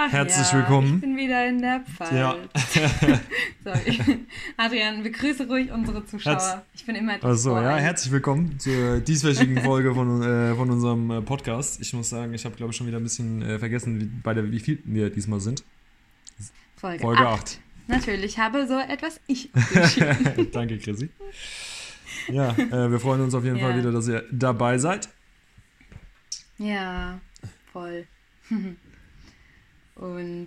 Ach Herzlich ja, willkommen. Ich bin wieder in der Pfalz. Ja. Sorry. Adrian, begrüße ruhig unsere Zuschauer. Herz- ich bin immer Also, ja, herzlich willkommen zur dieswöchigen Folge von, äh, von unserem äh, Podcast. Ich muss sagen, ich habe, glaube ich, schon wieder ein bisschen äh, vergessen, wie, bei der, wie viel wir diesmal sind. Folge, Folge 8. 8. Natürlich habe so etwas ich. Danke, Chrissy. Ja, äh, wir freuen uns auf jeden Ja. Fall wieder, dass ihr dabei seid. ja, voll. Und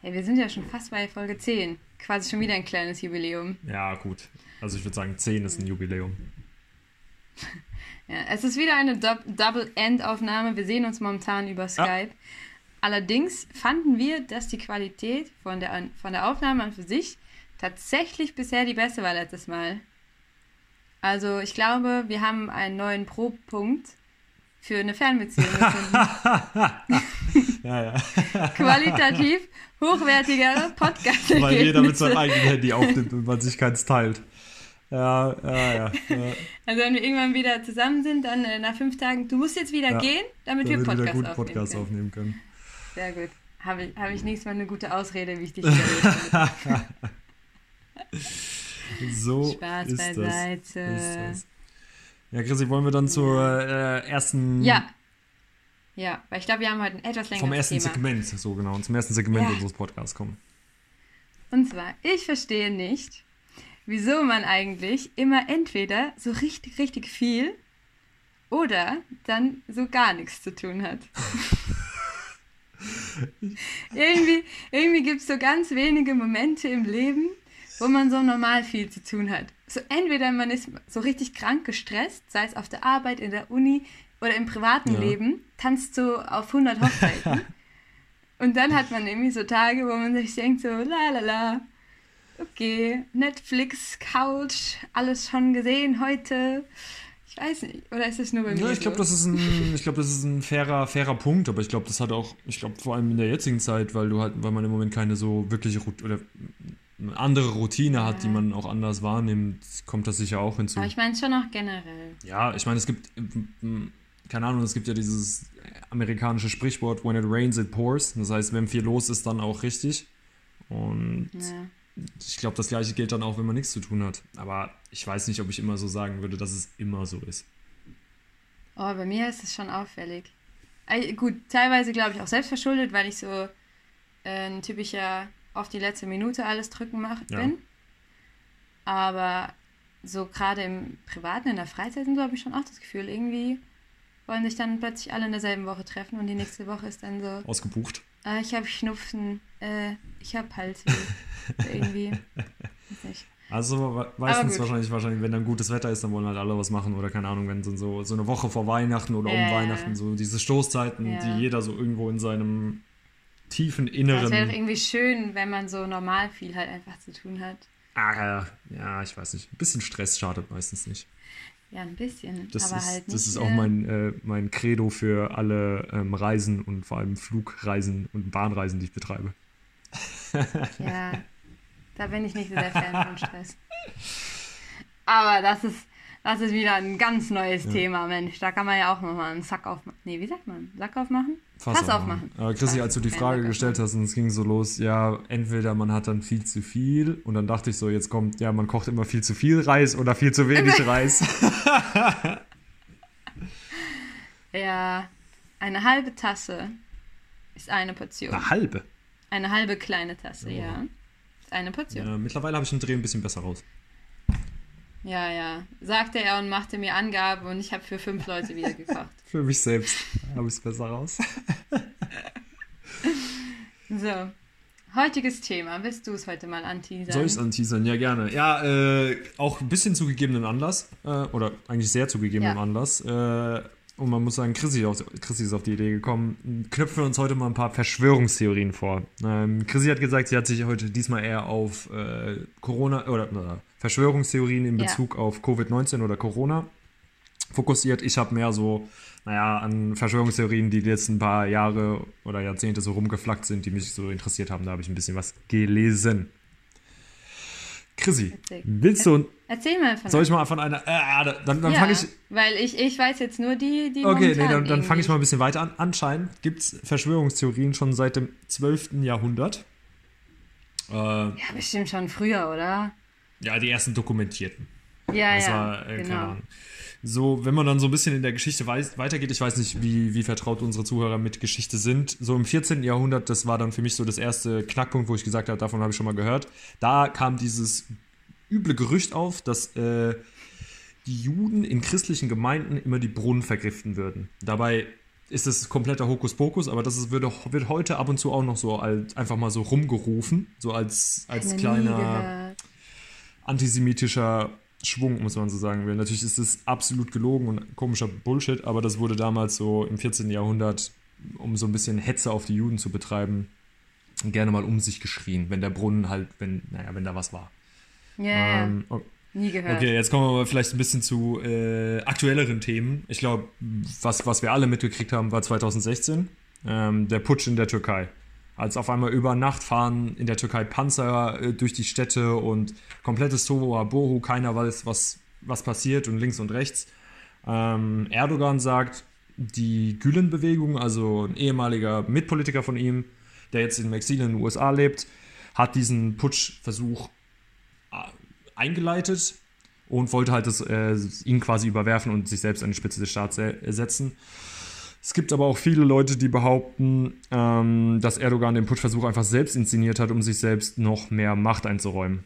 hey, wir sind ja schon fast bei Folge 10. Quasi schon wieder ein kleines Jubiläum. Ja, gut. Also, ich würde sagen, 10 ist ein Jubiläum. Ja, es ist wieder eine Dou- Double-End-Aufnahme. Wir sehen uns momentan über Skype. Allerdings fanden wir, dass die Qualität von der, von der Aufnahme an für sich tatsächlich bisher die beste war letztes Mal. Also ich glaube, wir haben einen neuen Pro-Punkt für eine Fernbeziehung gefunden. Ja, ja. Qualitativ hochwertigere podcast Weil jeder mit seinem eigenen Handy aufnimmt und man sich keins teilt. Ja, ja, ja. ja. Also wenn wir irgendwann wieder zusammen sind, dann äh, nach fünf Tagen, du musst jetzt wieder Ja, gehen, damit Damit wir wir Podcast, gut aufnehmen Podcast können. aufnehmen können. Sehr gut. Habe ich, habe ich nächstes Mal eine gute Ausrede, wie ich dich wieder So Spaß ist das. beiseite. Ist das. Ja, Chrissy, wollen wir dann zur äh, ersten, Ja. Ja, weil ich glaube, wir haben heute ein etwas längeres vom ersten Thema. Segment, so genau, zum ersten Segment Ja. unseres Podcasts kommen. Und zwar, ich verstehe nicht, wieso man eigentlich immer entweder so richtig, richtig viel oder dann so gar nichts zu tun hat. irgendwie irgendwie gibt es so ganz wenige Momente im Leben, wo man so normal viel zu tun hat. So entweder man ist so richtig krank gestresst, sei es auf der Arbeit, in der Uni oder im privaten Ja. Leben, tanzt so auf 100 Hochzeiten. Und dann hat man irgendwie so Tage, wo man sich denkt so, la la la, okay, Netflix, Couch, alles schon gesehen heute. Ich weiß nicht, oder ist es nur bei mir Ja, ich glaube, so? das ist ein, ich glaube, das ist ein fairer, fairer Punkt, aber ich glaube, das hat auch, ich glaube, vor allem in der jetzigen Zeit, weil du halt, weil man im Moment keine so wirkliche oder andere Routine hat, die Ja. man auch anders wahrnimmt, kommt das sicher auch hinzu. Aber ich meine schon auch generell. Ja, ich meine, es gibt, keine Ahnung, es gibt ja dieses amerikanische Sprichwort, when it rains, it pours. Das heißt, wenn viel los ist, dann auch richtig. Und Ja. ich glaube, das gleiche gilt dann auch, wenn man nichts zu tun hat. Aber ich weiß nicht, ob ich immer so sagen würde, dass es immer so ist. Oh, bei mir ist es schon auffällig. Gut, teilweise glaube ich auch selbst verschuldet, weil ich so ein typischer auf die letzte Minute alles drücken mach, Ja. bin. Aber so gerade im Privaten, in der Freizeit und so habe ich schon auch das Gefühl, irgendwie wollen sich dann plötzlich alle in derselben Woche treffen und die nächste Woche ist dann so, Ausgebucht. äh, ich habe Schnupfen, äh, ich habe. So irgendwie. Weiß nicht. Also meistens wahrscheinlich, wahrscheinlich, wenn dann gutes Wetter ist, dann wollen halt alle was machen oder keine Ahnung, wenn so, so, eine Woche vor Weihnachten oder Ja, um. Weihnachten, so diese Stoßzeiten, Ja. die jeder so irgendwo in seinem tiefen Es wäre doch Inneren. irgendwie schön, wenn man so normal viel halt einfach zu tun hat. Ah, ja, ich weiß nicht. Ein bisschen Stress schadet meistens nicht. Ja, ein bisschen. Das, aber ist, halt nicht. das ist auch mein, äh, mein Credo für alle ähm, Reisen und vor allem Flugreisen und Bahnreisen, die ich betreibe. Ja, da bin ich nicht so der Fan von Stress. Aber das ist, das ist wieder ein ganz neues Thema, Mensch. Da kann man ja auch nochmal einen Sack aufmachen. Nee, wie sagt man? Sack aufmachen? Fass aufmachen. Aber Chrissy, als du die Frage gestellt hast und es ging so los, ja, entweder man hat dann viel zu viel und dann dachte ich so, jetzt kommt, ja, man kocht immer viel zu viel Reis oder viel zu wenig Reis. Ja, eine halbe Tasse ist eine Portion. Eine halbe. Eine halbe kleine Tasse, Oh. ja. Ist eine Portion. Ja, mittlerweile habe ich den Dreh ein bisschen besser raus. Ja, ja. Sagte er und machte mir Angaben und ich habe für fünf Leute wieder gekocht. Für mich selbst habe ich es besser raus. So. Heutiges Thema. Willst du es heute mal anteasern? Soll ich es anteasern? Ja, gerne. Ja, äh, auch ein bisschen zu gegebenem Anlass. Äh, oder eigentlich sehr zu gegebenem Ja. Anlass. Äh, und man muss sagen, Chrissy, auf, Chrissy ist auf die Idee gekommen. Knüpfen wir uns heute mal ein paar Verschwörungstheorien vor. Ähm, Chrissy hat gesagt, sie hat sich heute diesmal eher auf äh, Corona oder äh, Verschwörungstheorien in Ja. Bezug auf Covid-19 oder Corona fokussiert. Ich habe mehr so, naja, an Verschwörungstheorien, die die letzten paar Jahre oder Jahrzehnte so rumgeflackt sind, die mich so interessiert haben. Da habe ich ein bisschen was gelesen. Chrissy, Witzig. willst du, Erzähl mal von Soll ich mal von einer. Äh, dann dann ja, fange ich. Weil ich, ich weiß jetzt nur die, die. Okay, nee, dann, dann fange ich mal ein bisschen weiter an. Anscheinend gibt es Verschwörungstheorien schon seit dem 12. Jahrhundert. Äh, Ja, bestimmt schon früher, oder? Ja, die ersten dokumentierten. Ja, Das ja. war, äh, genau. So, wenn man dann so ein bisschen in der Geschichte weiß, weitergeht, ich weiß nicht, wie, wie vertraut unsere Zuhörer mit Geschichte sind. So im 14. Jahrhundert, das war dann für mich so das erste Knackpunkt, wo ich gesagt habe, davon habe ich schon mal gehört. Da kam dieses üble Gerücht auf, dass äh, die Juden in christlichen Gemeinden immer die Brunnen vergiften würden. Dabei ist es kompletter Hokuspokus, aber das ist, würde, wird heute ab und zu auch noch so als, einfach mal so rumgerufen, so als, als kleiner. Antisemitischer Schwung, muss man so sagen will. Natürlich ist es absolut gelogen und komischer Bullshit, aber das wurde damals so im 14. Jahrhundert, um so ein bisschen Hetze auf die Juden zu betreiben, gerne mal um sich geschrien, wenn der Brunnen halt, wenn, naja, wenn da was war. Ja, ja. Ähm, o- nie gehört. okay, jetzt kommen wir aber vielleicht ein bisschen zu äh, aktuelleren Themen. Ich glaube, was, was wir alle mitgekriegt haben, war 2016, ähm, der Putsch in der Türkei. Als auf einmal über Nacht fahren in der Türkei Panzer äh, durch die Städte und komplettes Tohuwabohu, keiner weiß, was, was passiert und links und rechts. Ähm, Erdogan sagt, die Gülen-Bewegung, also ein ehemaliger Mitpolitiker von ihm, der jetzt im Exil in den USA lebt, hat diesen Putschversuch äh, eingeleitet und wollte halt das, äh, ihn quasi überwerfen und sich selbst an die Spitze des Staats se setzen. Es gibt aber auch viele Leute, die behaupten, ähm, dass Erdogan den Putschversuch einfach selbst inszeniert hat, um sich selbst noch mehr Macht einzuräumen.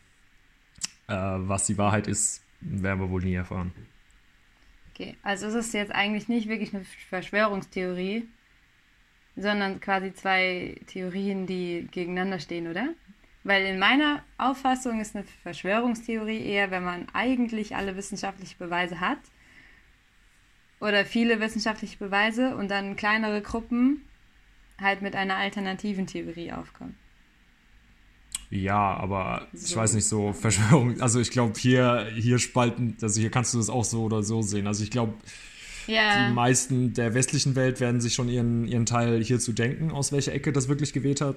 Äh, was die Wahrheit ist, werden wir wohl nie erfahren. Okay, also es ist jetzt eigentlich nicht wirklich eine Verschwörungstheorie, sondern quasi zwei Theorien, die gegeneinander stehen, oder? Weil in meiner Auffassung ist eine Verschwörungstheorie eher, wenn man eigentlich alle wissenschaftlichen Beweise hat oder viele wissenschaftliche Beweise und dann kleinere Gruppen halt mit einer alternativen Theorie aufkommen. Ja, aber ich So. weiß nicht, so Verschwörung, also ich glaube, hier, hier spalten, also hier kannst du das auch so oder so sehen. Also ich glaube, Ja, die meisten der westlichen Welt werden sich schon ihren, ihren Teil hierzu denken, aus welcher Ecke das wirklich gewählt hat.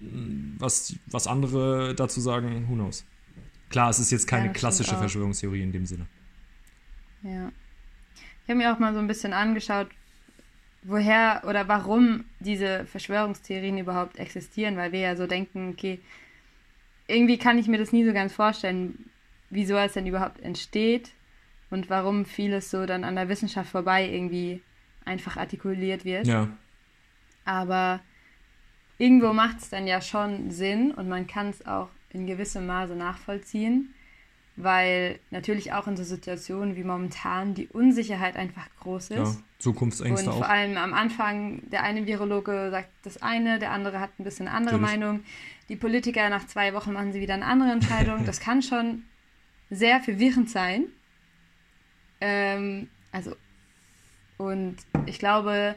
Was, was andere dazu sagen, who knows. Klar, es ist jetzt keine Ja, klassische. Verschwörungstheorie in dem Sinne. Ja. Ich habe mir auch mal so ein bisschen angeschaut, woher oder warum diese Verschwörungstheorien überhaupt existieren, weil wir ja so denken, okay, irgendwie kann ich mir das nie so ganz vorstellen, wieso es denn überhaupt entsteht und warum vieles so dann an der Wissenschaft vorbei irgendwie einfach artikuliert wird. Ja, Aber irgendwo macht es dann ja schon Sinn und man kann es auch in gewissem Maße nachvollziehen, weil natürlich auch in so Situationen wie momentan die Unsicherheit einfach groß ist. ja. Zukunftsängste Und auch. vor allem am Anfang, der eine Virologe sagt das eine, der andere hat ein bisschen eine andere Natürlich. Meinung. Die Politiker nach zwei Wochen machen sie wieder eine andere Entscheidung. Das kann schon sehr verwirrend sein. Ähm, also, und ich glaube,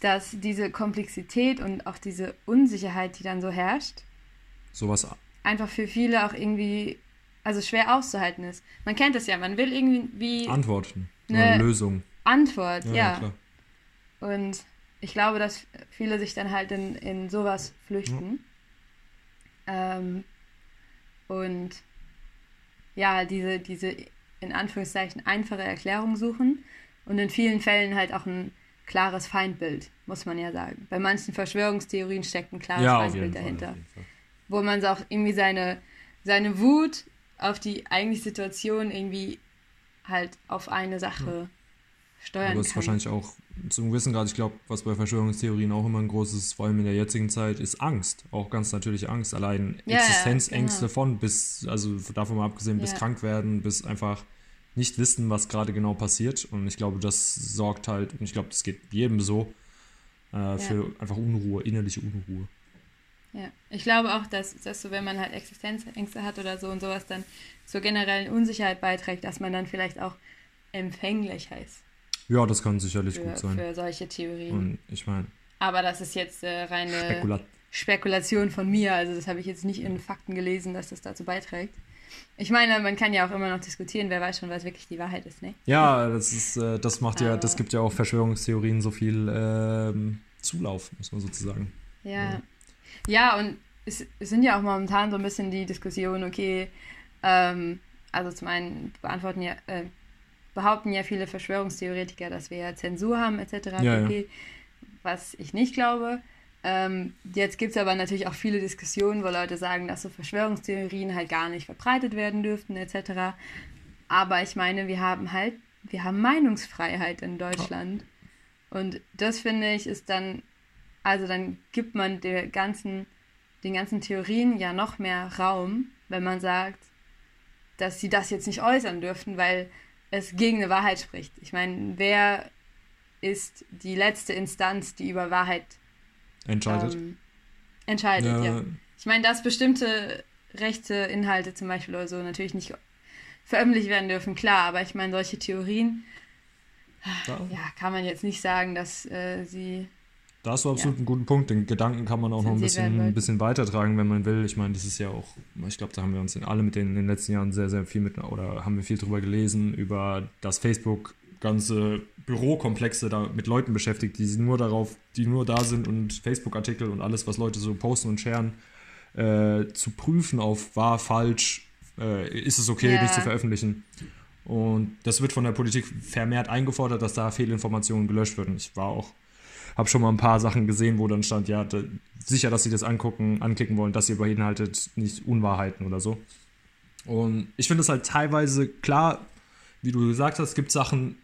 dass diese Komplexität und auch diese Unsicherheit, die dann so herrscht, Sowas. einfach für viele auch irgendwie, also schwer auszuhalten ist. Man kennt es ja, man will irgendwie Antworten. Ne- Oder Lösung. Antwort, ja. klar. Und ich glaube, dass viele sich dann halt in, in sowas flüchten. Ähm, und ja, diese, diese in Anführungszeichen einfache Erklärung suchen und in vielen Fällen halt auch ein klares Feindbild, muss man ja sagen. Bei manchen Verschwörungstheorien steckt ein klares Ja, Feindbild dahinter. Fall. Wo man auch irgendwie seine, seine Wut auf die eigentliche Situation irgendwie halt auf eine Sache steuern Aber es ist kann. wahrscheinlich auch zum gewissen Grad, ich glaube, was bei Verschwörungstheorien auch immer ein großes, vor allem in der jetzigen Zeit, ist Angst. Auch ganz natürliche Angst. Allein Ja, ja, Existenzängste genau. von bis, also davon mal abgesehen, bis Ja. krank werden, bis einfach nicht wissen, was gerade genau passiert. Und ich glaube, das sorgt halt, und ich glaube, das geht jedem so, äh, für einfach Unruhe, innerliche Unruhe. Ja, ich glaube auch, dass, dass so, wenn man halt Existenzängste hat oder so und sowas dann zur generellen Unsicherheit beiträgt, dass man dann vielleicht auch empfänglicher ist Ja, das kann sicherlich für, gut sein. für solche Theorien. Und ich meine, Aber das ist jetzt äh, reine Spekulat Spekulation von mir, also das habe ich jetzt nicht in Fakten gelesen, dass das dazu beiträgt. Ich meine, man kann ja auch immer noch diskutieren, wer weiß schon, was wirklich die Wahrheit ist, ne? Ja, das ist, äh, das macht ja, das gibt ja auch Verschwörungstheorien so viel ähm, Zulauf, muss man sozusagen. Ja. Ja, und es, es sind ja auch momentan so ein bisschen die Diskussionen, okay, ähm, also zum einen beantworten ja, äh, behaupten ja viele Verschwörungstheoretiker, dass wir ja Zensur haben etc. Ja, pp, ja. Was ich nicht glaube. Ähm, jetzt gibt es aber natürlich auch viele Diskussionen, wo Leute sagen, dass so Verschwörungstheorien halt gar nicht verbreitet werden dürften etc. Aber ich meine, wir haben halt, wir haben Meinungsfreiheit in Deutschland. Und das finde ich ist dann, also dann gibt man der ganzen, den ganzen Theorien ja noch mehr Raum, wenn man sagt, dass sie das jetzt nicht äußern dürften, weil es gegen eine Wahrheit spricht. Ich meine, wer ist die letzte Instanz, die über Wahrheit entscheidet? Ähm, entscheidet, ja. ja. Ich meine, dass bestimmte rechte Inhalte zum Beispiel oder so natürlich nicht veröffentlicht werden dürfen, klar, aber ich meine, solche Theorien, ja, ja kann man jetzt nicht sagen, dass äh, sie da hast du absolut ja. einen guten Punkt. Den Gedanken kann man auch noch ein bisschen, ein bisschen weitertragen, wenn man will. Ich meine, das ist ja auch, ich glaube, da haben wir uns alle mit den in den letzten Jahren sehr, sehr viel mit, oder haben wir viel drüber gelesen, über das Facebook ganze Bürokomplexe da mit Leuten beschäftigt, die nur darauf, die nur da sind und Facebook-Artikel und alles, was Leute so posten und scheren, äh, zu prüfen auf wahr, falsch, äh, ist es okay, yeah. nicht zu veröffentlichen. Und das wird von der Politik vermehrt eingefordert, dass da Fehlinformationen gelöscht werden. Ich war auch habe schon mal ein paar Sachen gesehen, wo dann stand, ja, da, sicher, dass sie das angucken, anklicken wollen, dass ihr beinhaltet nicht Unwahrheiten oder so. Und ich finde es halt teilweise klar, wie du gesagt hast, es gibt Sachen,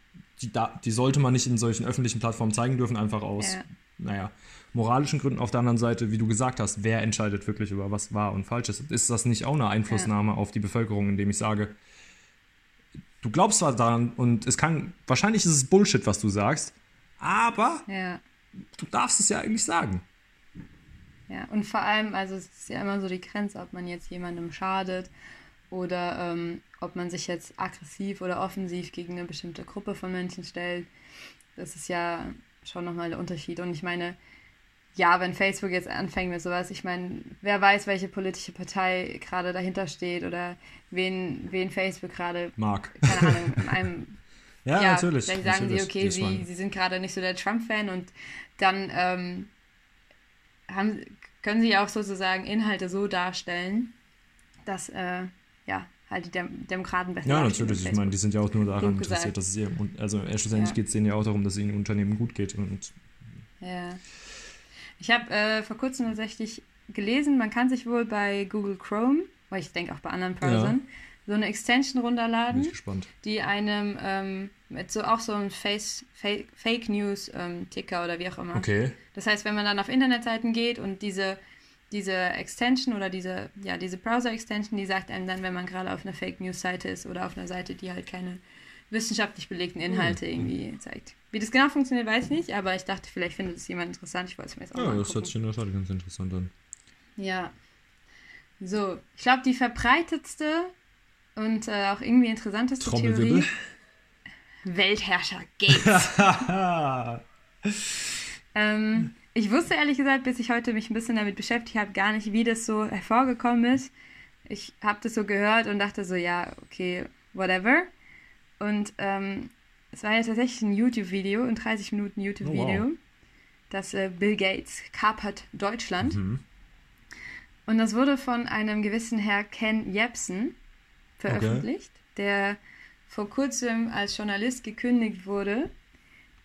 die, da, die sollte man nicht in solchen öffentlichen Plattformen zeigen dürfen, einfach aus, ja. naja, moralischen Gründen. Auf der anderen Seite, wie du gesagt hast, wer entscheidet wirklich über was wahr und falsch ist? Ist das nicht auch eine Einflussnahme ja. auf die Bevölkerung, indem ich sage, du glaubst zwar daran und es kann, wahrscheinlich ist es Bullshit, was du sagst, aber ja du darfst es ja eigentlich sagen. Ja, und vor allem, also es ist ja immer so die Grenze, ob man jetzt jemandem schadet oder ähm, ob man sich jetzt aggressiv oder offensiv gegen eine bestimmte Gruppe von Menschen stellt. Das ist ja schon nochmal der Unterschied. Und ich meine, ja, wenn Facebook jetzt anfängt mit sowas, ich meine, wer weiß, welche politische Partei gerade dahinter steht oder wen, wen Facebook gerade mag. Keine Ahnung, in einem ja, ja, natürlich. Vielleicht sagen natürlich, sie, okay, sie, sie sind gerade nicht so der Trump-Fan und dann ähm, haben, können sie auch sozusagen Inhalte so darstellen, dass äh, ja, halt die Dem Demokraten besser Ja, natürlich. Ich meine, die sind ja auch nur daran interessiert, dass es ihr, also äh, schlussendlich ja. geht es denen ja auch darum, dass es ihnen Unternehmen gut geht. Und ja. Ich habe äh, vor kurzem tatsächlich gelesen, man kann sich wohl bei Google Chrome, weil ich denke auch bei anderen Browsern, ja so eine Extension runterladen, die einem ähm, mit so auch so einem Face, Fake, Fake News ähm, Ticker oder wie auch immer. Okay. Das heißt, wenn man dann auf Internetseiten geht und diese diese Extension oder diese ja diese Browser Extension, die sagt einem dann, wenn man gerade auf einer Fake News Seite ist oder auf einer Seite, die halt keine wissenschaftlich belegten Inhalte mhm. irgendwie zeigt. Wie das genau funktioniert, weiß ich nicht, aber ich dachte, vielleicht findet es jemand interessant. Ich wollte es mir jetzt auch ja, mal Ja, das hört sich in der Tat ganz interessant an. Ja. So, ich glaube, die verbreitetste und äh, auch irgendwie interessanteste Theorie. Weltherrscher Gates. ähm, ich wusste ehrlich gesagt, bis ich heute mich ein bisschen damit beschäftigt habe, gar nicht, wie das so hervorgekommen ist. Ich habe das so gehört und dachte so, ja, okay, whatever. Und ähm, es war ja tatsächlich ein YouTube-Video, ein 30 Minuten YouTube-Video, oh, wow. das äh, Bill Gates kapert Deutschland. Mhm. Und das wurde von einem gewissen Herr Ken Jebsen veröffentlicht, okay. der vor kurzem als Journalist gekündigt wurde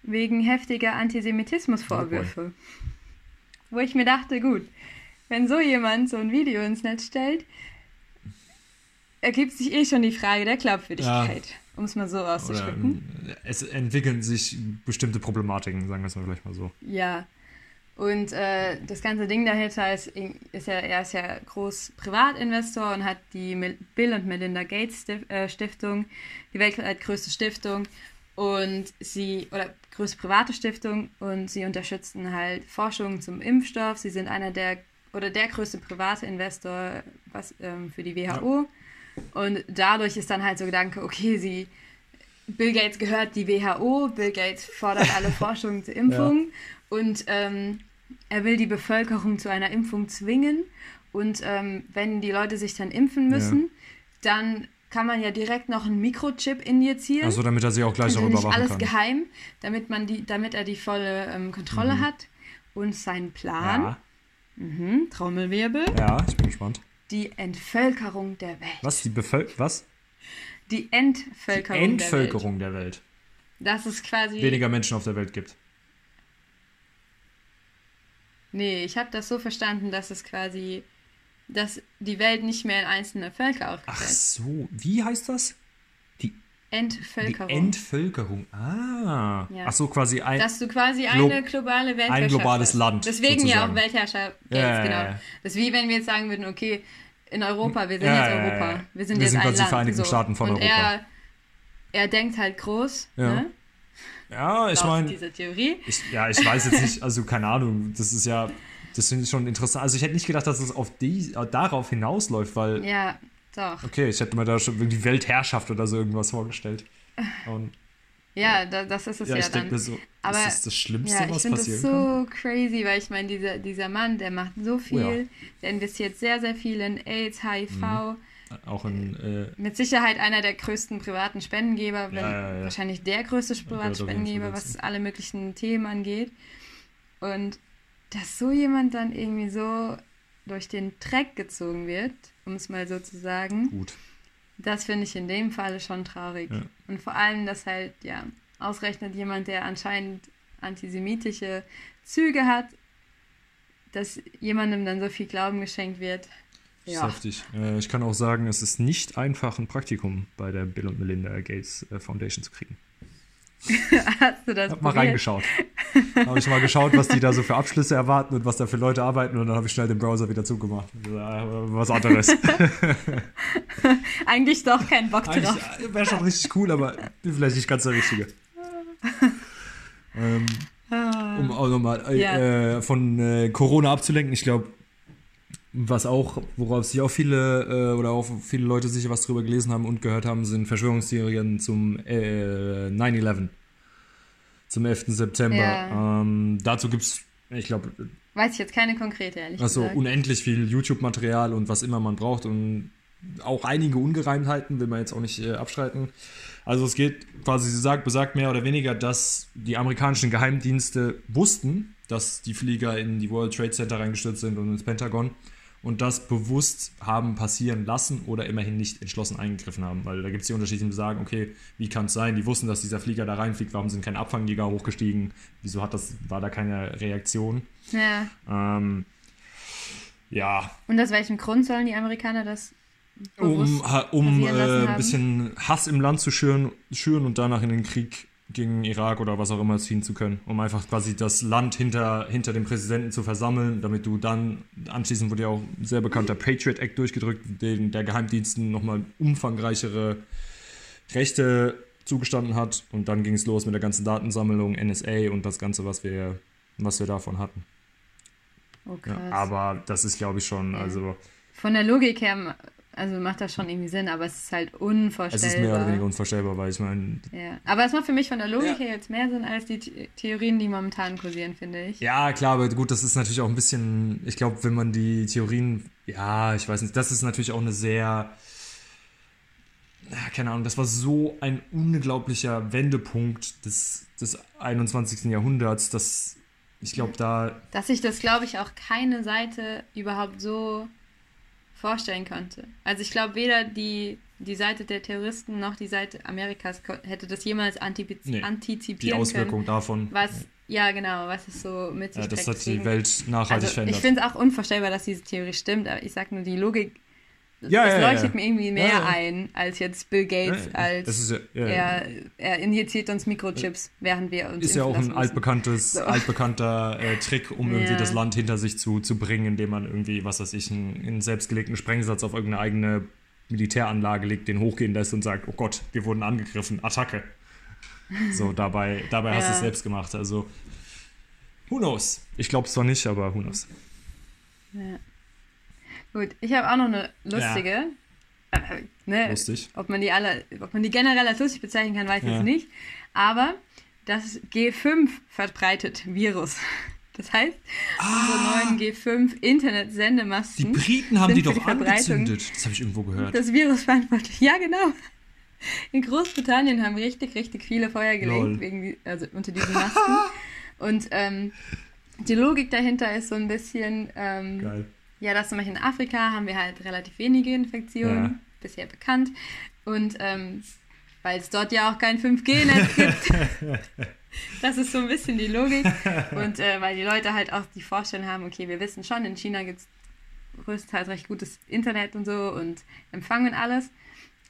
wegen heftiger Antisemitismusvorwürfe. Oh Wo ich mir dachte, gut, wenn so jemand so ein Video ins Netz stellt, ergibt sich eh schon die Frage der Glaubwürdigkeit, ja. um es mal so auszudrücken. Ähm, es entwickeln sich bestimmte Problematiken, sagen wir es mal gleich mal so. Ja, und äh, das ganze Ding dahinter ist, ist ja, er ist ja groß Privatinvestor und hat die Bill und Melinda Gates äh, Stiftung, die weltweit größte Stiftung und sie, oder größte private Stiftung und sie unterstützen halt Forschung zum Impfstoff. Sie sind einer der, oder der größte private Investor was, ähm, für die WHO. Ja. Und dadurch ist dann halt so Gedanke, okay, sie, Bill Gates gehört die WHO, Bill Gates fordert alle Forschung zur Impfung. Ja. Und ähm, er will die Bevölkerung zu einer Impfung zwingen. Und ähm, wenn die Leute sich dann impfen müssen, ja. dann kann man ja direkt noch einen Mikrochip injizieren. Also damit er sich auch gleich darüber machen alles kann. Alles geheim, damit, man die, damit er die volle ähm, Kontrolle mhm. hat. Und sein Plan, ja. mhm, Trommelwirbel. Ja, ich bin gespannt. Die Entvölkerung der Welt. Was? Die Bevölkerung? Was? Die Entvölkerung, Die Entvölkerung der Welt. der Welt. Das ist quasi. Weniger Menschen auf der Welt gibt. Nee, ich habe das so verstanden, dass es quasi, dass die Welt nicht mehr in einzelne Völker Ach aufgeteilt ist. so, wie heißt das? Entvölkerung. Die Entvölkerung. Ah. Ja. Ach so, quasi ein. dass du quasi Glo- eine globale Weltherrschaft ein globales hast. Land, Deswegen ja auch sozusagen. Weltherrschaft. Ja, Ja, genau. Das ist wie wenn wir jetzt sagen würden, okay, in Europa, wir sind jetzt Europa. Wir sind Wir jetzt sind ein quasi die Land. Vereinigten so. Staaten von Und Europa. Er, er denkt halt groß, ne? Ja, ich meine. dieser Theorie. Ich, ja, ich weiß jetzt nicht, also keine Ahnung, das ist ja, das finde ich schon interessant. Also ich hätte nicht gedacht, dass es auf die, darauf hinausläuft, weil, Ja, doch. okay, ich hätte mir da schon irgendwie Weltherrschaft oder so irgendwas vorgestellt. Und Ja, da, das ist es ja, ja, ich dann. mir so, Aber- ist das das Schlimmste, Ja, ich was finde das so kann? crazy, weil ich meine, dieser, dieser Mann, der macht so viel, Oh ja. der investiert sehr, sehr viel in AIDS, HIV, Mhm. Auch in, äh, mit Sicherheit einer der größten privaten Spendengeber, wenn, Ja, ja, wahrscheinlich der größte private Spendengeber, was alle möglichen Themen angeht. Und dass so jemand dann irgendwie so durch den Dreck gezogen wird, um es mal so zu sagen, gut. das finde ich in dem Falle schon traurig. Ja. Und vor allem, dass halt, ja, ausgerechnet jemand, der anscheinend antisemitische Züge hat, dass jemandem dann so viel Glauben geschenkt wird. Das ist Ja, heftig. Äh, ich kann auch sagen, es ist nicht einfach, ein Praktikum bei der Bill und Melinda Gates äh, Foundation zu kriegen. hast du das Ich habe mal reingeschaut. habe ich mal geschaut, was die da so für Abschlüsse erwarten und was da für Leute arbeiten und dann habe ich schnell den Browser wieder zugemacht. Ja, was anderes. Eigentlich doch kein Bock drauf. Eigentlich wäre schon richtig cool, aber bin vielleicht nicht ganz der Richtige. ähm, um auch nochmal äh, Ja. äh, von äh, Corona abzulenken, ich glaube, was auch, worauf sich auch viele äh, oder auch viele Leute sicher was drüber gelesen haben und gehört haben, sind Verschwörungstheorien zum äh, 9-11. Zum 11. September. Ja. Ähm, dazu gibt es, ich glaube, Weiß ich jetzt keine konkrete, ehrlich also gesagt. unendlich viel YouTube-Material und was immer man braucht und auch einige Ungereimtheiten, will man jetzt auch nicht äh, abstreiten. Also es geht quasi, sie sagt, besagt mehr oder weniger, dass die amerikanischen Geheimdienste wussten, dass die Flieger in die World Trade Center reingestürzt sind und ins Pentagon und das bewusst haben passieren lassen oder immerhin nicht entschlossen eingegriffen haben. Weil da gibt es die unterschiedlichen Sagen, okay, wie kann es sein? Die wussten, dass dieser Flieger da reinfliegt, warum sind keine Abfangjäger hochgestiegen? Wieso hat das, war da keine Reaktion? ja. Ähm, ja, Und aus welchem Grund sollen die Amerikaner das um, um äh, ein haben? bisschen Hass im Land zu schüren, schüren und danach in den Krieg gegen Irak oder was auch immer ziehen zu können, um einfach quasi das Land hinter, hinter dem Präsidenten zu versammeln, damit du dann, anschließend wurde ja auch ein sehr bekannter Patriot Act durchgedrückt, den der Geheimdiensten nochmal umfangreichere Rechte zugestanden hat und dann ging es los mit der ganzen Datensammlung, NSA und das Ganze, was wir, was wir davon hatten. Oh, Ja, aber das ist, glaube ich, schon, Ja. also Von der Logik her, also macht das schon irgendwie Sinn, aber es ist halt unvorstellbar. es ist mehr oder weniger unvorstellbar, weil ich meine, Ja. Aber es macht für mich von der Logik Ja. her jetzt mehr Sinn als die The Theorien, die momentan kursieren, finde ich. Ja, klar, aber gut, das ist natürlich auch ein bisschen, ich glaube, wenn man die Theorien, ja, ich weiß nicht, das ist natürlich auch eine sehr, ja, keine Ahnung, das war so ein unglaublicher Wendepunkt des, des 21. Jahrhunderts, dass ich glaube, da, Dass sich das, glaube ich, auch keine Seite überhaupt so vorstellen konnte. Also ich glaube, weder die, die Seite der Terroristen noch die Seite Amerikas hätte das jemals Nee, die antizipieren Auswirkung können. davon, Was, ja genau, was es so mit sich ja, das hat die Welt nachhaltig also, ich verändert. finde es auch unvorstellbar, dass diese Theorie stimmt, aber ich sage nur, die Logik, Ja, es ja, leuchtet ja. mir irgendwie mehr ein, als jetzt Bill Gates, als das er, er injiziert uns Mikrochips, während wir uns ist ja auch ein müssen. altbekanntes, So. altbekannter äh, Trick, um irgendwie das Land hinter sich zu, zu bringen, indem man irgendwie, was weiß ich, einen, einen selbstgelegten Sprengsatz auf irgendeine eigene Militäranlage legt, den hochgehen lässt und sagt, oh Gott, wir wurden angegriffen, Attacke. So, dabei, dabei hast du es selbst gemacht. Also, who knows? Ich glaube es zwar nicht, aber who knows? Ja. Gut, ich habe auch noch eine lustige. Äh, ne, Lustig. Ob man die alle, ob man die generell als lustig bezeichnen kann, weiß ich Ja. jetzt nicht. Aber das G5 verbreitet Virus. Das heißt, unsere neuen Ah. G5 Die Briten haben die doch die angezündet. Das habe ich irgendwo gehört. das Virus verantwortlich. Ja, genau. In Großbritannien haben richtig, richtig viele Feuer gelegt, wegen, also unter diesen Masten. Und ähm, die Logik dahinter ist so ein bisschen, ähm, Geil. Ja, dass zum Beispiel in Afrika haben wir halt relativ wenige Infektionen, Ja. bisher bekannt. Und ähm, weil es dort ja auch kein 5G-Netz gibt. das ist so ein bisschen die Logik. Und äh, weil die Leute halt auch die Vorstellung haben, okay, wir wissen schon, in China gibt es größtenteils recht gutes Internet und so und Empfang und alles.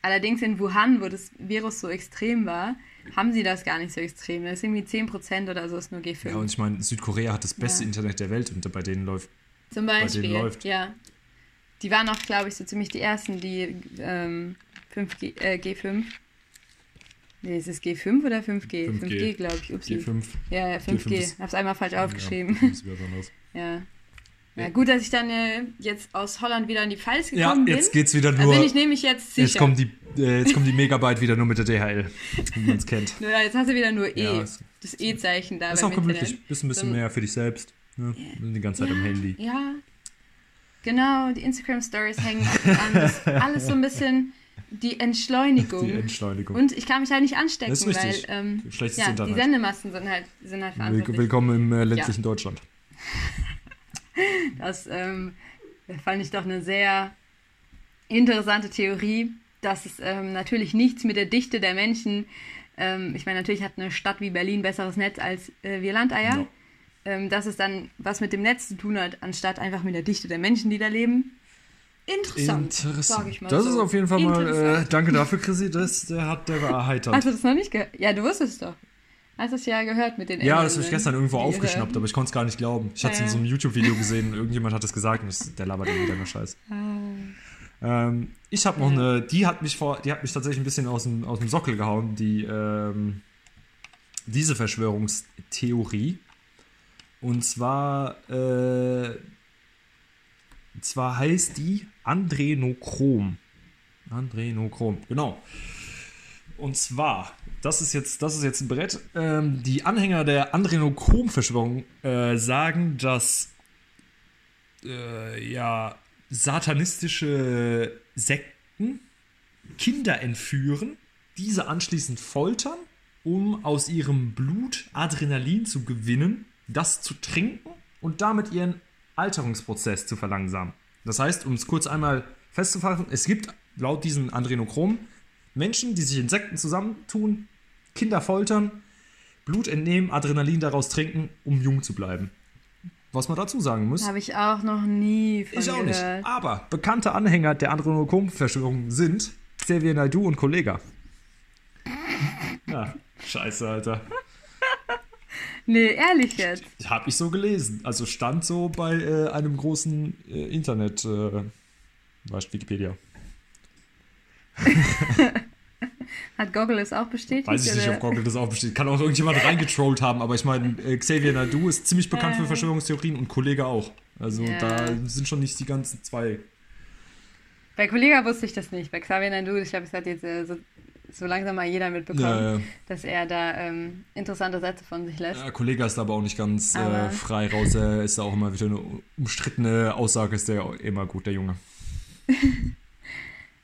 Allerdings in Wuhan, wo das Virus so extrem war, haben sie das gar nicht so extrem. Das ist irgendwie 10% oder so, ist nur G5. Ja, und ich meine, Südkorea hat das beste Ja. Internet der Welt und bei denen läuft. Zum Beispiel, läuft. ja. Die waren auch, glaube ich, so ziemlich die ersten, die ähm, 5G, äh, G5. Nee, ist es G5 oder 5G? 5G. 5G, glaube ich. Upsi. G5. Ja, ja, 5G. G5 ist- Hab's einmal falsch aufgeschrieben. Ja. Ja. Ja. Ja, gut, dass ich dann äh, jetzt aus Holland wieder in die Pfalz Ja, gekommen jetzt bin. geht's wieder Da nur. bin ich nämlich jetzt sicher. Jetzt kommen die, äh, jetzt kommen die Megabyte wieder nur mit der DHL, wie man es kennt. Ja, jetzt hast du wieder nur E. Ja, das E-Zeichen da ist auch gemütlich. Bist ein bisschen So- mehr für dich selbst. Ne? Die ganze Zeit am Handy. Ja, genau. Die Instagram-Stories hängen an. Das ist alles so ein bisschen die Entschleunigung. Die Entschleunigung. Und ich kann mich halt nicht anstecken, Das ist richtig. weil ähm, Schlechtes ja, die. Sendemasten sind halt, sind halt verantwortlich. willkommen im äh, ländlichen Deutschland. Das ähm, fand ich doch eine sehr interessante Theorie, dass es ähm, natürlich nichts mit der Dichte der Menschen, ähm, ich meine, natürlich hat eine Stadt wie Berlin besseres Netz als äh, wir Landeier, Ja. Ähm, dass es dann was mit dem Netz zu tun hat, anstatt einfach mit der Dichte der Menschen, die da leben. Interessant, sag ich mal Das so. ist auf jeden Fall mal, äh, Interessant. danke dafür, Chrissy, das, der hat, der war erheiternd. Hast du das noch nicht gehört? Ja, du wusstest es doch. Hast du es ja gehört mit den ja, das Engländern, habe ich gestern irgendwo aufgeschnappt, aber ich konnte es gar nicht glauben. Ich hatte es in so einem YouTube-Video gesehen, irgendjemand hat das gesagt und ich, der labert immer wieder nur Scheiß. Ähm, ich habe noch Ja. eine, die hat mich vor, die hat mich tatsächlich ein bisschen aus dem, aus dem Sockel gehauen, die ähm, diese Verschwörungstheorie. Und zwar, äh, zwar heißt die Adrenochrom. Adrenochrom, genau. Und zwar, das ist jetzt, das ist jetzt ein Brett. Ähm, die Anhänger der Adrenochrom-Verschwörung äh, sagen, dass äh, ja, satanistische Sekten Kinder entführen, diese anschließend foltern, um aus ihrem Blut Adrenalin zu gewinnen, das zu trinken und damit ihren Alterungsprozess zu verlangsamen. Das heißt, um es kurz einmal festzufassen, es gibt laut diesen Adrenochrom Menschen, die sich in Sekten zusammentun, Kinder foltern, Blut entnehmen, Adrenalin daraus trinken, um jung zu bleiben. Was man dazu sagen muss, Habe ich auch noch nie von ich auch nicht. gehört. Aber bekannte Anhänger der Adrenochrom-Verschwörung sind Xavier Naidoo und Kollega. Ja, scheiße, Alter. Nee, ehrlich jetzt. Hab ich so gelesen. Also stand so bei äh, einem großen äh, Internet, äh, weißt Wikipedia. Hat Goggle es auch bestätigt? Weiß ich nicht, oder? ob Google das auch besteht. Kann auch irgendjemand reingetrollt haben, aber ich meine, äh, Xavier Naidoo ist ziemlich bekannt für Äh. Verschwörungstheorien und Kollege auch. Also Ja. da sind schon nicht die ganzen zwei. Bei Kollega wusste ich das nicht. Bei Xavier Naidu, ich glaube, es hat jetzt äh, so, so langsam mal jeder mitbekommen, Ja, ja. dass er da ähm, interessante Sätze von sich lässt. Ja, Kollege ist aber auch nicht ganz äh, frei raus. Er ist da auch immer wieder eine umstrittene Aussage, ist der immer gut, der Junge.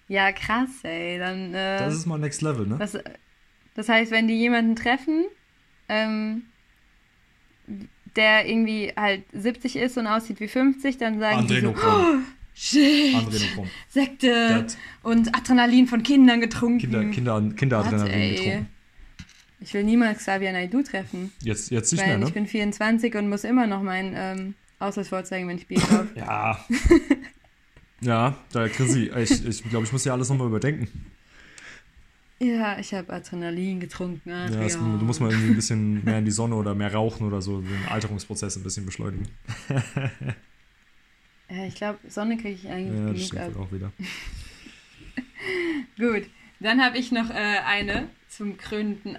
Ja, krass, ey. Dann, äh, Das ist mal Next Level, ne? das, das heißt, wenn die jemanden treffen, ähm, der irgendwie halt 70 ist und aussieht wie 50, dann sagen die so, Adrenochrom. shit. Sekte und Adrenalin von Kindern getrunken. Kinder, Kinder, Kinderadrenalin getrunken. Ich will niemals Xavier Naidu treffen, Jetzt, jetzt nicht weil mehr, ne? ich bin 24 und muss immer noch meinen ähm, Ausweis vorzeigen, wenn ich Bier kaufe. Ja. ja, da Chrissy, ich, ich glaube, ich muss ja alles nochmal überdenken. ja, ich habe Adrenalin getrunken. Ja, das, du musst mal irgendwie ein bisschen mehr in die Sonne oder mehr rauchen oder so, den Alterungsprozess ein bisschen beschleunigen. Ja, ich glaube, Sonne kriege ich eigentlich Ja, das genug stimmt ab. auch wieder. Gut, dann habe ich noch äh, eine zum krönenden,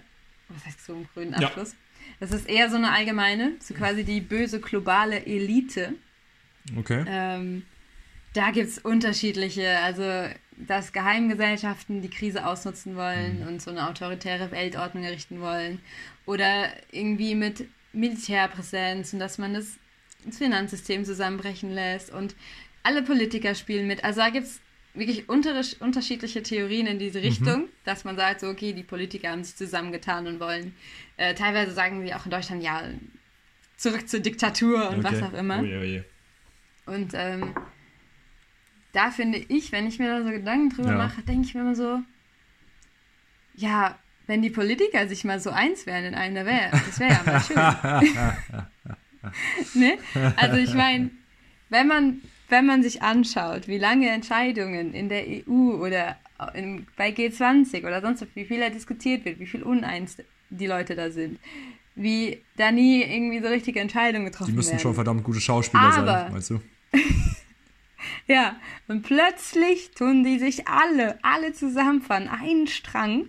was heißt zum krönenden Ja. Abschluss? Das ist eher so eine allgemeine, so quasi die böse globale Elite. Okay. Ähm, da gibt es unterschiedliche, also dass Geheimgesellschaften die Krise ausnutzen wollen Mhm. und so eine autoritäre Weltordnung errichten wollen. Oder irgendwie mit Militärpräsenz und dass man das, das Finanzsystem zusammenbrechen lässt. Und alle Politiker spielen mit. Also da gibt es wirklich unter, unterschiedliche Theorien in Mhm. diese Richtung, dass man sagt, so, okay, die Politiker haben sich zusammengetan und wollen. Äh, teilweise sagen sie auch in Deutschland, ja, zurück zur Diktatur und was okay. auch immer. Oh je, oh. Und ähm, da finde ich, wenn ich mir da so Gedanken drüber Ja. mache, denke ich mir immer so, ja, wenn die Politiker sich mal so eins wären in einer Welt, das wäre ja mal schön. ne? Also ich meine, wenn man, wenn man sich anschaut, wie lange Entscheidungen in der EU oder in, bei G20 oder sonst wie viel da diskutiert wird, wie viel uneins die Leute da sind, wie da nie irgendwie so richtige Entscheidungen getroffen werden. Die müssen werden. schon verdammt gute Schauspieler Aber, sein, weißt du? ja, und plötzlich tun die sich alle, alle zusammenfahren, einen Strang,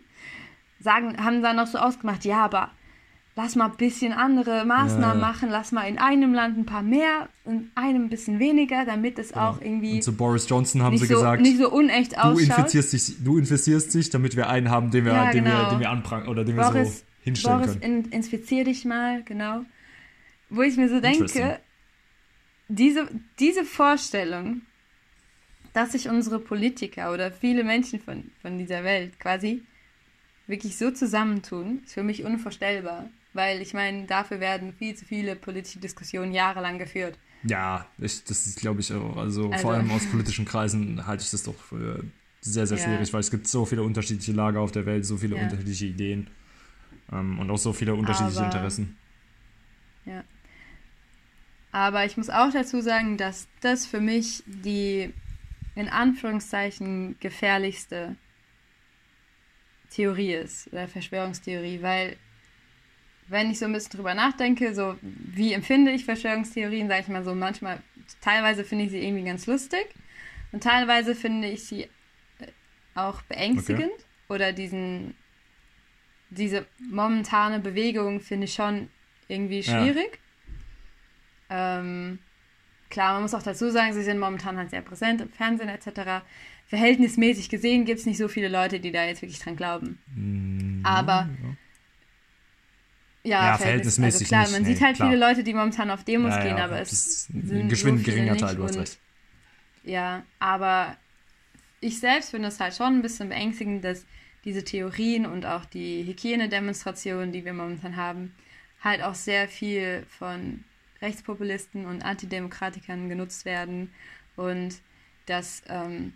sagen, haben dann noch so ausgemacht, ja, aber lass mal ein bisschen andere Maßnahmen ja. machen, lass mal in einem Land ein paar mehr, in einem ein bisschen weniger, damit es genau. auch irgendwie. Und zu Boris Johnson haben sie so, gesagt, nicht so unecht ausschaut. Du infizierst dich, du infizierst dich, damit wir einen haben, den wir, ja, den genau. wir, den wir anprangern oder den Boris, wir so hinstellen Boris, können. In, infizier dich mal, genau. Wo ich mir so denke, diese, diese Vorstellung, dass sich unsere Politiker oder viele Menschen von, von dieser Welt quasi wirklich so zusammentun, ist für mich unvorstellbar. Weil ich meine, dafür werden viel zu viele politische Diskussionen jahrelang geführt. Ja, ich, das ist, glaube ich, auch. Also, also, vor allem aus politischen Kreisen halte ich das doch für sehr, sehr schwierig, ja. weil es gibt so viele unterschiedliche Lager auf der Welt, so viele ja. unterschiedliche Ideen ähm, und auch so viele unterschiedliche Aber, Interessen. Ja. Aber ich muss auch dazu sagen, dass das für mich die in Anführungszeichen gefährlichste Theorie ist, oder Verschwörungstheorie, weil wenn ich so ein bisschen drüber nachdenke, so wie empfinde ich Verschwörungstheorien, sage ich mal so, manchmal, teilweise finde ich sie irgendwie ganz lustig und teilweise finde ich sie äh, auch beängstigend okay. oder diesen, diese momentane Bewegung finde ich schon irgendwie schwierig. Ja. Ähm, klar, man muss auch dazu sagen, sie sind momentan halt sehr präsent im Fernsehen etc verhältnismäßig gesehen gibt es nicht so viele Leute, die da jetzt wirklich dran glauben. Mm, Aber ja, ja verhältnismäßig. Also klar, nicht, man nee, sieht halt klar. viele Leute, die momentan auf Demos ja, gehen, ja, aber es sind ein geschwind so geringer Teil, du hast recht. Ja, aber ich selbst finde es halt schon ein bisschen beängstigend, dass diese Theorien und auch die Hygienedemonstrationen, die wir momentan haben, halt auch sehr viel von Rechtspopulisten und Antidemokratikern genutzt werden und dass ähm,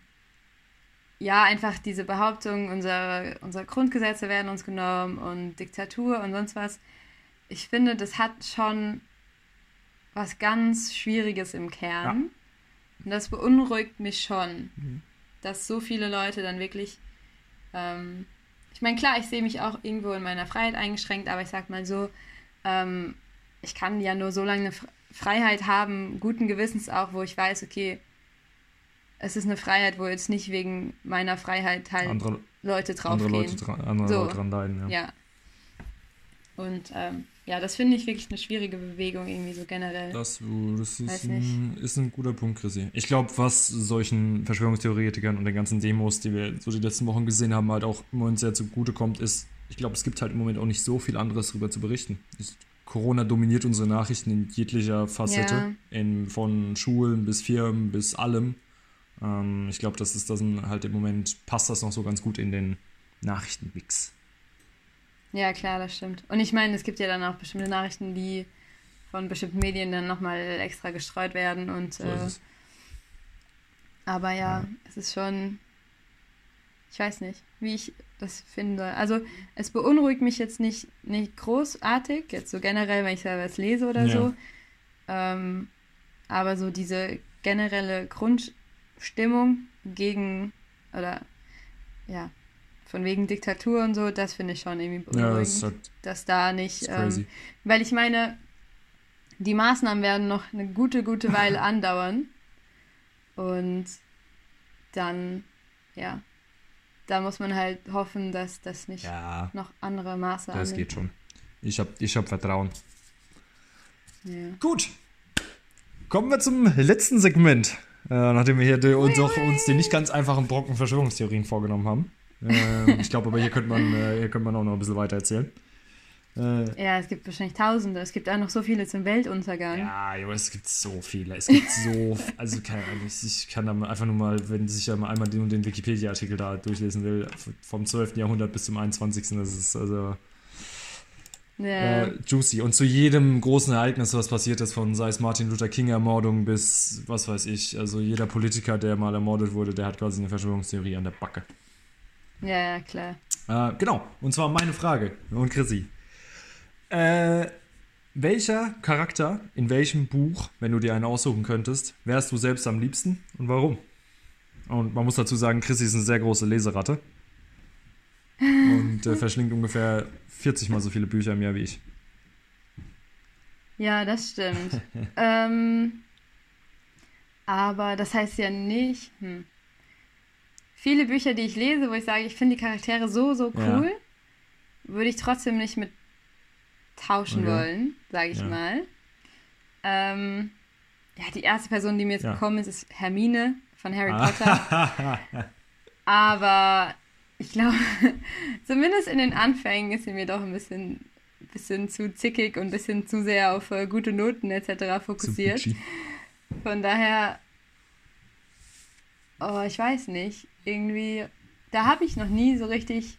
ja, einfach diese Behauptung, unsere, unsere Grundgesetze werden uns genommen und Diktatur und sonst was. Ich finde, das hat schon was ganz Schwieriges im Kern. Ja. Und das beunruhigt mich schon, mhm. dass so viele Leute dann wirklich. Ähm, ich meine, klar, ich sehe mich auch irgendwo in meiner Freiheit eingeschränkt, aber ich sag mal so, ähm, ich kann ja nur so lange eine Freiheit haben, guten Gewissens auch, wo ich weiß, okay, es ist eine Freiheit, wo jetzt nicht wegen meiner Freiheit halt andere, Leute draufgehen. Andere Leute, dra andere so. dran leiden, ja. ja. Und ähm, ja, das finde ich wirklich eine schwierige Bewegung irgendwie so generell. Das, das ist, ein, ist ein guter Punkt, Chrissy. Ich glaube, was solchen Verschwörungstheoretikern und den ganzen Demos, die wir so die letzten Wochen gesehen haben, halt auch im Moment sehr zugute kommt, ist, ich glaube, es gibt halt im Moment auch nicht so viel anderes darüber zu berichten. Corona dominiert unsere Nachrichten in jeglicher Facette, ja. in, von Schulen bis Firmen bis allem. Ähm, ich glaube, das ist das halt im Moment, passt das noch so ganz gut in den Nachrichtenmix. Ja, klar, das stimmt. Und ich meine, es gibt ja dann auch bestimmte Nachrichten, die von bestimmten Medien dann nochmal extra gestreut werden und so äh, aber ja, ja, es ist schon, ich weiß nicht, wie ich das finde. Also es beunruhigt mich jetzt nicht, nicht großartig, jetzt so generell, wenn ich selber was lese oder ja. so. Ähm, aber so diese generelle Grund, Stimmung gegen, oder ja, von wegen Diktatur und so, das finde ich schon irgendwie beunruhigend, ja, das halt, dass da nicht, ähm, weil ich meine, die Maßnahmen werden noch eine gute, gute Weile andauern und dann, ja, da muss man halt hoffen, dass das nicht ja, noch andere Maßnahmen. Das geht schon. Ich habe ich hab Vertrauen. Ja. Gut. Kommen wir zum letzten Segment. Äh, nachdem wir hier uns, auch, uns den nicht ganz einfachen Brocken Verschwörungstheorien vorgenommen haben. Äh, ich glaube aber, hier könnte, man, äh, hier könnte man auch noch ein bisschen weiter erzählen. Äh, ja, es gibt wahrscheinlich Tausende. Es gibt auch noch so viele zum Weltuntergang. Ja, jo, es gibt so viele. Es gibt so. also, keine Ahnung, ich kann da einfach nur mal, wenn sich ja mal einmal den, den Wikipedia-Artikel da durchlesen will, vom 12. Jahrhundert bis zum 21. Das ist also ja. äh, juicy. Und zu jedem großen Ereignis, was passiert ist, von sei es Martin Luther King-Ermordung bis was weiß ich, also jeder Politiker, der mal ermordet wurde, der hat quasi eine Verschwörungstheorie an der Backe. Ja, ja, klar. Äh, genau, und zwar meine Frage und Chrissy. Äh, welcher Charakter in welchem Buch, wenn du dir einen aussuchen könntest, wärst du selbst am liebsten und warum? Und man muss dazu sagen, Chrissy ist eine sehr große Leseratte. Und äh, verschlingt ungefähr 40 mal so viele Bücher im Jahr wie ich. Ja, das stimmt. ähm, aber das heißt ja nicht. Hm. Viele Bücher, die ich lese, wo ich sage, ich finde die Charaktere so, so cool, ja. würde ich trotzdem nicht mit tauschen okay. wollen, sage ich ja. mal. Ähm, ja, die erste Person, die mir jetzt ja. gekommen ist, ist Hermine von Harry ah. Potter. Aber ich glaube, zumindest in den Anfängen ist sie mir doch ein bisschen, bisschen zu zickig und ein bisschen zu sehr auf uh, gute Noten etc. fokussiert. Von daher, oh, ich weiß nicht, irgendwie, da habe ich noch nie so richtig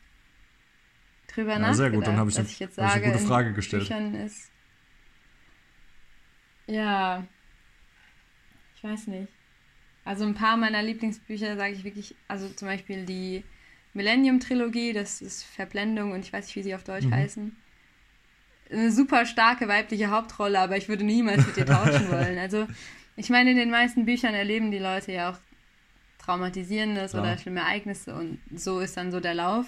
drüber ja, nachgedacht. Sehr gut, dann habe ich, eine, ich jetzt sage, eine gute Frage gestellt. Ist, ja, ich weiß nicht. Also ein paar meiner Lieblingsbücher sage ich wirklich, also zum Beispiel die Millennium-Trilogie, das ist Verblendung und ich weiß nicht, wie sie auf Deutsch mhm. heißen. Eine super starke weibliche Hauptrolle, aber ich würde niemals mit ihr tauschen wollen. Also ich meine, in den meisten Büchern erleben die Leute ja auch Traumatisierendes ja. oder schlimme Ereignisse und so ist dann so der Lauf.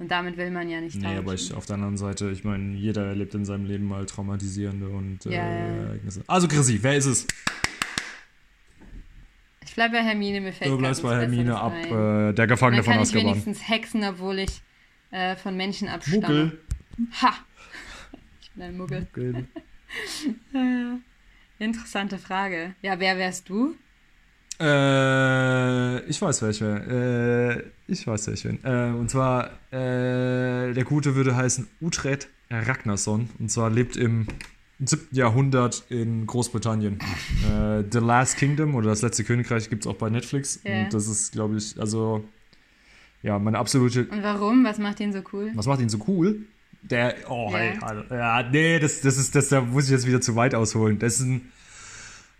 Und damit will man ja nicht tauschen. Nee, aber ich, auf der anderen Seite, ich meine, jeder erlebt in seinem Leben mal traumatisierende und äh, ja, ja. Ereignisse. Also Chrissy, wer ist es? Ich bleibe bei Hermine, mir fällt Du bleibst bei Hermine ab, äh, der Gefangene von Azkaban. Ich wenigstens hexen, obwohl ich äh, von Menschen abstamme. Muggel. Ha! Ich bin ein Muggel. Muggel. Interessante Frage. Ja, wer wärst du? Äh, ich weiß welche. Äh, ich weiß welche. Äh, und zwar, äh, der Gute würde heißen Utrecht Ragnarsson. Und zwar lebt im 7. Jahrhundert in Großbritannien. äh, The Last Kingdom oder Das letzte Königreich gibt es auch bei Netflix. Yeah. Und das ist, glaube ich, also, ja, meine absolute. Und warum? Was macht ihn so cool? Was macht ihn so cool? Der, oh, yeah. hey, also, ja, nee, das, das ist, das, da muss ich jetzt wieder zu weit ausholen. Das ist ein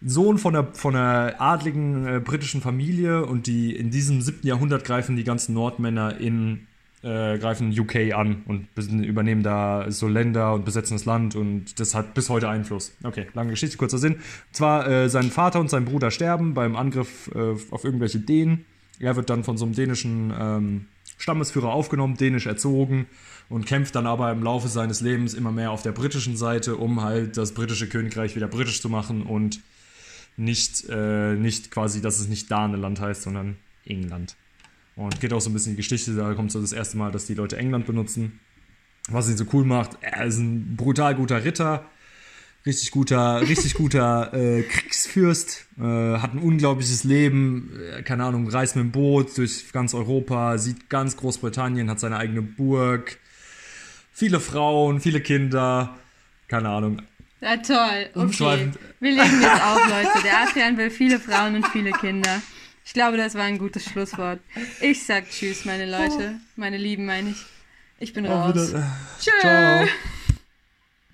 Sohn von einer, von einer adligen äh, britischen Familie und die in diesem siebten Jahrhundert greifen die ganzen Nordmänner in äh, greifen UK an und übernehmen da so Länder und besetzen das Land und das hat bis heute Einfluss. Okay, lange Geschichte, kurzer Sinn. Und zwar äh, sein Vater und sein Bruder sterben beim Angriff äh, auf irgendwelche Dänen. Er wird dann von so einem dänischen ähm, Stammesführer aufgenommen, dänisch erzogen und kämpft dann aber im Laufe seines Lebens immer mehr auf der britischen Seite, um halt das britische Königreich wieder britisch zu machen und nicht, äh, nicht quasi, dass es nicht Daneland heißt, sondern England. Und geht auch so ein bisschen die Geschichte, da kommt so das erste Mal, dass die Leute England benutzen. Was ihn so cool macht, er ist ein brutal guter Ritter, richtig guter, richtig guter äh, Kriegsfürst, äh, hat ein unglaubliches Leben, äh, keine Ahnung, reist mit dem Boot durch ganz Europa, sieht ganz Großbritannien, hat seine eigene Burg, viele Frauen, viele Kinder, keine Ahnung, ja, toll. Okay. Wir legen jetzt auf, Leute. Der Adrian will viele Frauen und viele Kinder. Ich glaube, das war ein gutes Schlusswort. Ich sag Tschüss, meine Leute. Meine Lieben, meine ich. Ich bin raus. Tschüss. Ciao.